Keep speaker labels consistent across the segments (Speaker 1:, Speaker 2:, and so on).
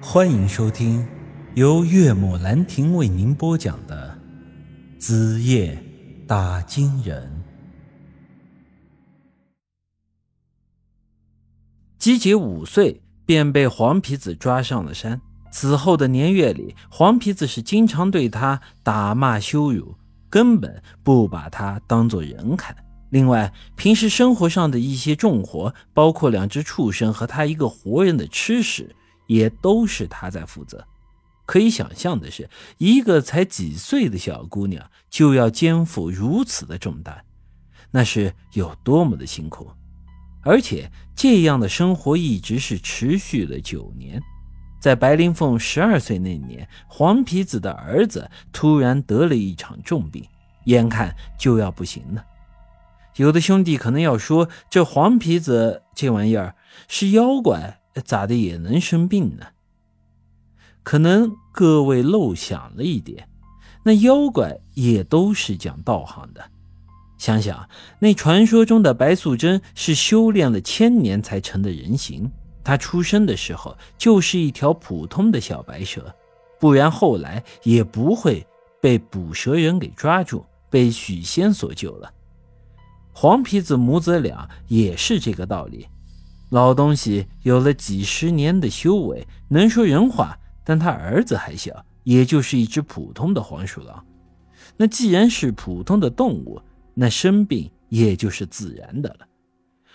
Speaker 1: 欢迎收听由岳母兰亭为您播讲的《子夜打金人》。
Speaker 2: 姬姐五岁便被黄皮子抓上了山，此后的年月里，黄皮子是经常对他打骂羞辱，根本不把他当做人看。另外，平时生活上的一些重活，包括两只畜生和他一个活人的吃食。也都是他在负责。可以想象的是，一个才几岁的小姑娘就要肩负如此的重担，那是有多么的辛苦。而且这样的生活一直是持续了九年。在白灵凤十二岁那年，黄皮子的儿子突然得了一场重病，眼看就要不行了。有的兄弟可能要说，这黄皮子这玩意儿是妖怪。咋的也能生病呢？可能各位漏想了一点，那妖怪也都是讲道行的。想想那传说中的白素贞是修炼了千年才成的人形，她出生的时候就是一条普通的小白蛇，不然后来也不会被捕蛇人给抓住，被许仙所救了。黄皮子母子俩也是这个道理。老东西有了几十年的修为，能说人话，但他儿子还小，也就是一只普通的黄鼠狼。那既然是普通的动物，那生病也就是自然的了。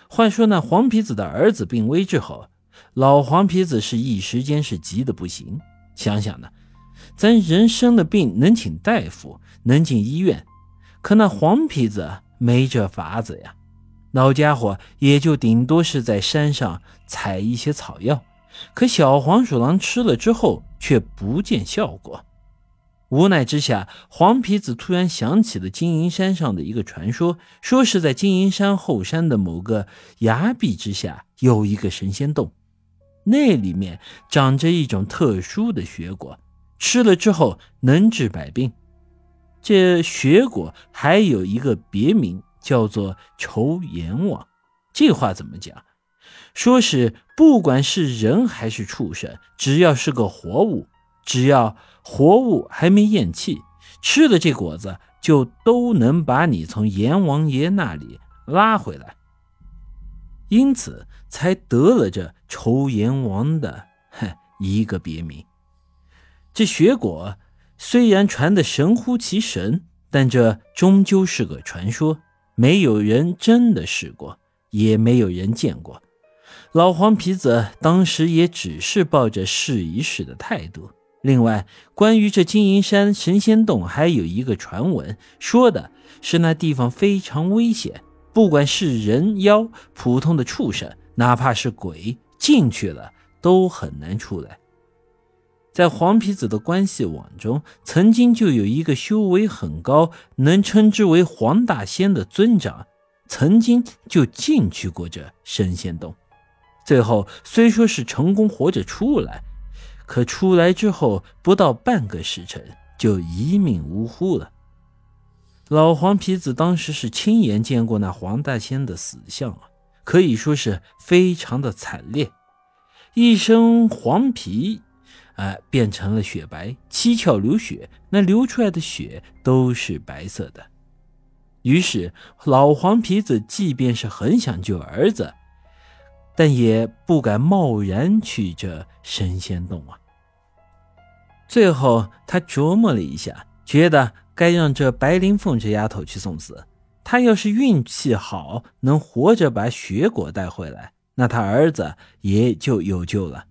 Speaker 2: 话说那黄皮子的儿子病危之后，老黄皮子是一时间是急得不行。想想呢，咱人生的病能请大夫，能进医院，可那黄皮子没这法子呀。老家伙也就顶多是在山上采一些草药，可小黄鼠狼吃了之后却不见效果。无奈之下，黄皮子突然想起了金银山上的一个传说，说是在金银山后山的某个崖壁之下有一个神仙洞，那里面长着一种特殊的雪果，吃了之后能治百病。这雪果还有一个别名。叫做仇阎王，这话怎么讲？说是不管是人还是畜生，只要是个活物，只要活物还没咽气，吃了这果子，就都能把你从阎王爷那里拉回来，因此才得了这仇阎王的哼一个别名。这雪果虽然传的神乎其神，但这终究是个传说。没有人真的试过，也没有人见过。老黄皮子当时也只是抱着试一试的态度。另外，关于这金银山神仙洞，还有一个传闻，说的是那地方非常危险，不管是人妖、普通的畜生，哪怕是鬼，进去了都很难出来。在黄皮子的关系网中，曾经就有一个修为很高，能称之为黄大仙的尊长，曾经就进去过这神仙洞，最后虽说是成功活着出来，可出来之后不到半个时辰就一命呜呼了。老黄皮子当时是亲眼见过那黄大仙的死相啊，可以说是非常的惨烈，一身黄皮。哎，变成了雪白，七窍流血，那流出来的血都是白色的。于是老黄皮子即便是很想救儿子，但也不敢贸然去这神仙洞啊。最后他琢磨了一下，觉得该让这白灵凤这丫头去送死。他要是运气好，能活着把雪果带回来，那他儿子也就有救了。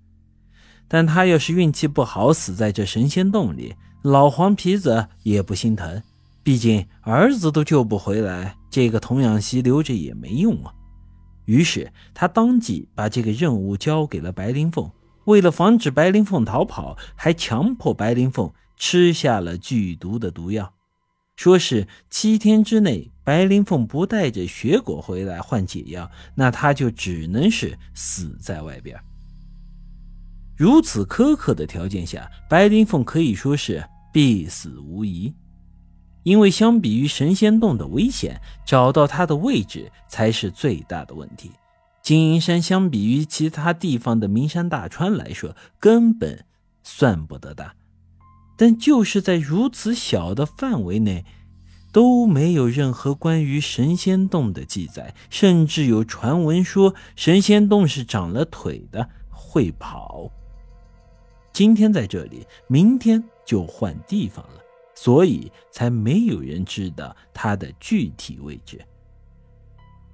Speaker 2: 但他要是运气不好，死在这神仙洞里，老黄皮子也不心疼。毕竟儿子都救不回来，这个童养媳留着也没用啊。于是他当即把这个任务交给了白灵凤。为了防止白灵凤逃跑，还强迫白灵凤吃下了剧毒的毒药，说是七天之内白灵凤不带着血果回来换解药，那他就只能是死在外边。如此苛刻的条件下，白灵凤可以说是必死无疑。因为相比于神仙洞的危险，找到它的位置才是最大的问题。金银山相比于其他地方的名山大川来说，根本算不得大。但就是在如此小的范围内，都没有任何关于神仙洞的记载，甚至有传闻说神仙洞是长了腿的，会跑。今天在这里，明天就换地方了，所以才没有人知道它的具体位置。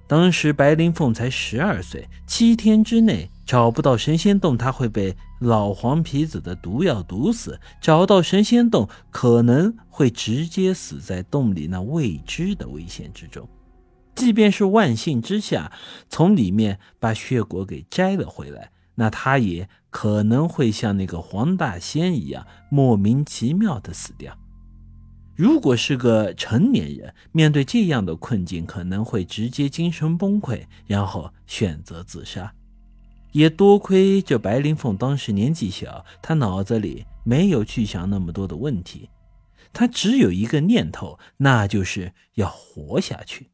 Speaker 2: 当时白灵凤才十二岁，七天之内找不到神仙洞，她会被老黄皮子的毒药毒死；找到神仙洞，可能会直接死在洞里那未知的危险之中。即便是万幸之下从里面把血果给摘了回来，那他也可能会像那个黄大仙一样莫名其妙的死掉。如果是个成年人，面对这样的困境，可能会直接精神崩溃，然后选择自杀。也多亏这白灵凤当时年纪小，她脑子里没有去想那么多的问题，她只有一个念头，那就是要活下去。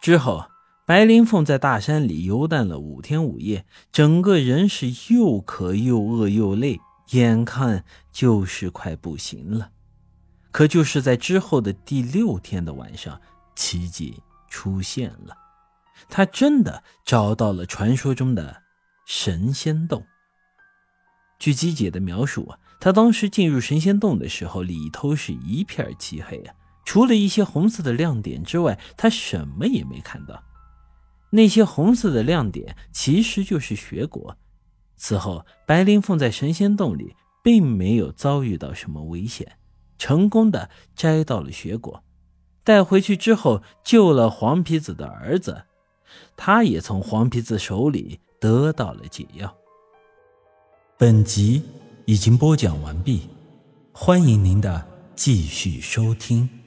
Speaker 2: 之后，白灵凤在大山里游荡了五天五夜，整个人是又渴又饿又累，眼看就是快不行了。可就是在之后的第六天的晚上，奇迹出现了，他真的找到了传说中的神仙洞。据姬姐的描述啊，他当时进入神仙洞的时候，里头是一片漆黑啊，除了一些红色的亮点之外，他什么也没看到。那些红色的亮点其实就是血果。此后，白灵凤在神仙洞里并没有遭遇到什么危险。成功的摘到了血果，带回去之后救了黄皮子的儿子，他也从黄皮子手里得到了解药。
Speaker 1: 本集已经播讲完毕，欢迎您的继续收听。